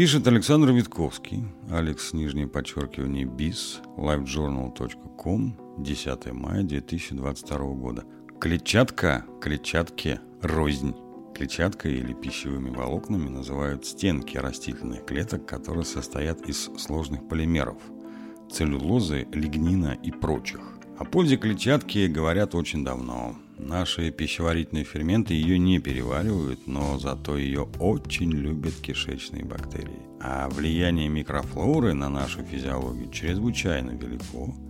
Пишет Александр Витковский, Алекс, нижнее подчеркивание, бис, livejournal.com, 10 мая 2022 года. Клетчатка, клетчатке, рознь. Клетчаткой или пищевыми волокнами называют стенки растительных клеток, которые состоят из сложных полимеров – целлюлозы, лигнина и прочих. О пользе клетчатки говорят очень давно. Наши пищеварительные ферменты ее не переваривают, но зато ее очень любят кишечные бактерии. А влияние микрофлоры на нашу физиологию чрезвычайно велико –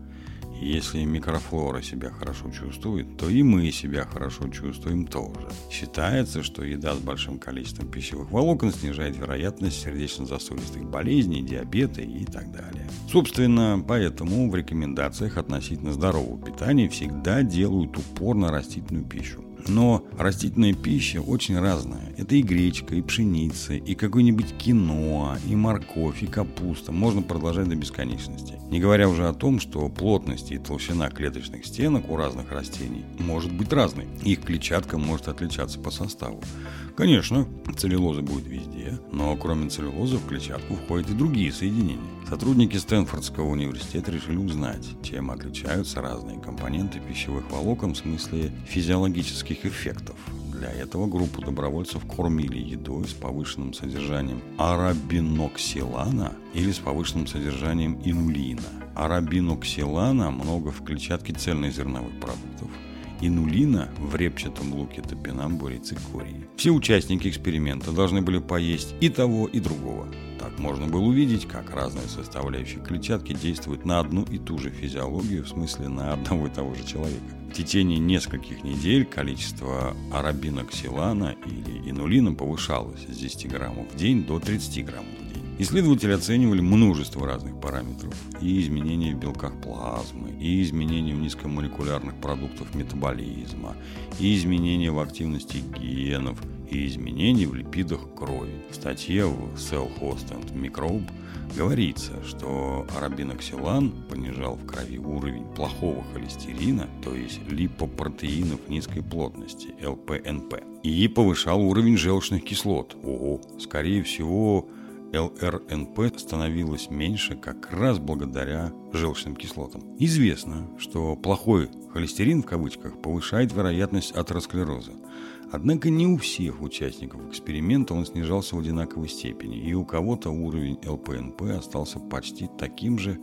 если микрофлора себя хорошо чувствует, то и мы себя хорошо чувствуем тоже. Считается, что еда с большим количеством пищевых волокон снижает вероятность сердечно-сосудистых болезней, диабета и так далее. Собственно, поэтому в рекомендациях относительно здорового питания всегда делают упор на растительную пищу. Но растительная пища очень разная. Это и гречка, и пшеница, и какой-нибудь киноа, и морковь, и капуста. Можно продолжать до бесконечности. Не говоря уже о том, что плотность и толщина клеточных стенок у разных растений может быть разной. Их клетчатка может отличаться по составу. Конечно, целлюлоза будет везде, но кроме целлюлозы в клетчатку входят и другие соединения. Сотрудники Стэнфордского университета решили узнать, чем отличаются разные компоненты пищевых волокон в смысле физиологических эффектов. Для этого группу добровольцев кормили едой с повышенным содержанием арабиноксилана или с повышенным содержанием инулина. Арабиноксилана много в клетчатке цельнозерновых продуктов – инулина в репчатом луке топинамбуре и цикории. Все участники эксперимента должны были поесть и того, и другого. Можно было увидеть, как разные составляющие клетчатки действуют на одну и ту же физиологию, в смысле на одного и того же человека. В течение нескольких недель количество арабиноксилана или инулина повышалось с 10 граммов в день до 30 граммов в день. Исследователи оценивали множество разных параметров и изменения в белках плазмы, и изменения в низкомолекулярных продуктах метаболизма, и изменения в активности генов, и изменения в липидах крови. В статье в Cell Host and Microbe говорится, что арабиноксилан понижал в крови уровень плохого холестерина, то есть липопротеинов низкой плотности, ЛПНП, и повышал уровень желчных кислот. Ого, скорее всего, ЛРНП становилось меньше как раз благодаря желчным кислотам. Известно, что плохой холестерин в кавычках повышает вероятность атеросклероза. Однако не у всех участников эксперимента он снижался в одинаковой степени, и у кого-то уровень ЛПНП остался почти таким же,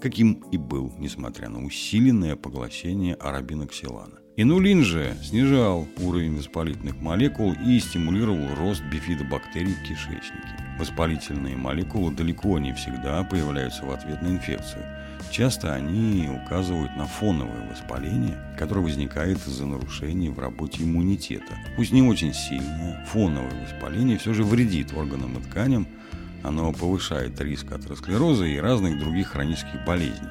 каким и был, несмотря на усиленное поглощение арабиноксилана. Инулин же снижал уровень воспалительных молекул и стимулировал рост бифидобактерий в кишечнике. Воспалительные молекулы далеко не всегда появляются в ответ на инфекцию. Часто они указывают на фоновое воспаление, которое возникает из-за нарушений в работе иммунитета. Пусть не очень сильное, фоновое воспаление все же вредит органам и тканям, оно повышает риск атеросклероза и разных других хронических болезней.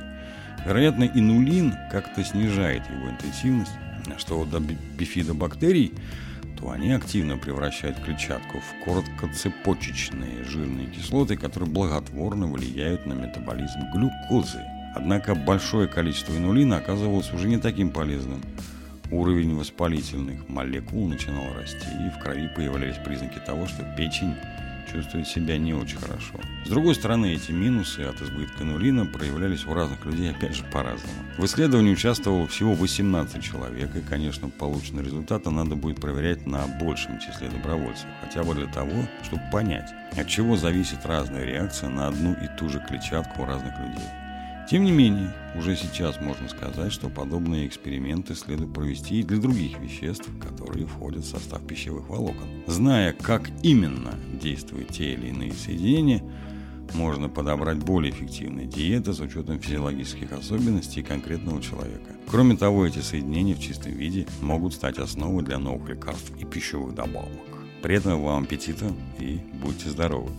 Вероятно, инулин как-то снижает его интенсивность, что до бифидобактерий, то они активно превращают клетчатку в короткоцепочечные жирные кислоты, которые благотворно влияют на метаболизм глюкозы. Однако большое количество инулина оказывалось уже не таким полезным. Уровень воспалительных молекул начинал расти, и в крови появлялись признаки того, что печень чувствует себя не очень хорошо. С другой стороны, эти минусы от избытка нулина проявлялись у разных людей, опять же, по-разному. В исследовании участвовало всего 18 человек, и, конечно, полученные результаты надо будет проверять на большем числе добровольцев, хотя бы для того, чтобы понять, от чего зависит разная реакция на одну и ту же клетчатку у разных людей. Тем не менее, уже сейчас можно сказать, что подобные эксперименты следует провести и для других веществ, которые входят в состав пищевых волокон. Зная, как именно действуют те или иные соединения, можно подобрать более эффективные диеты с учетом физиологических особенностей конкретного человека. Кроме того, эти соединения в чистом виде могут стать основой для новых лекарств и пищевых добавок. Приятного вам аппетита и будьте здоровы!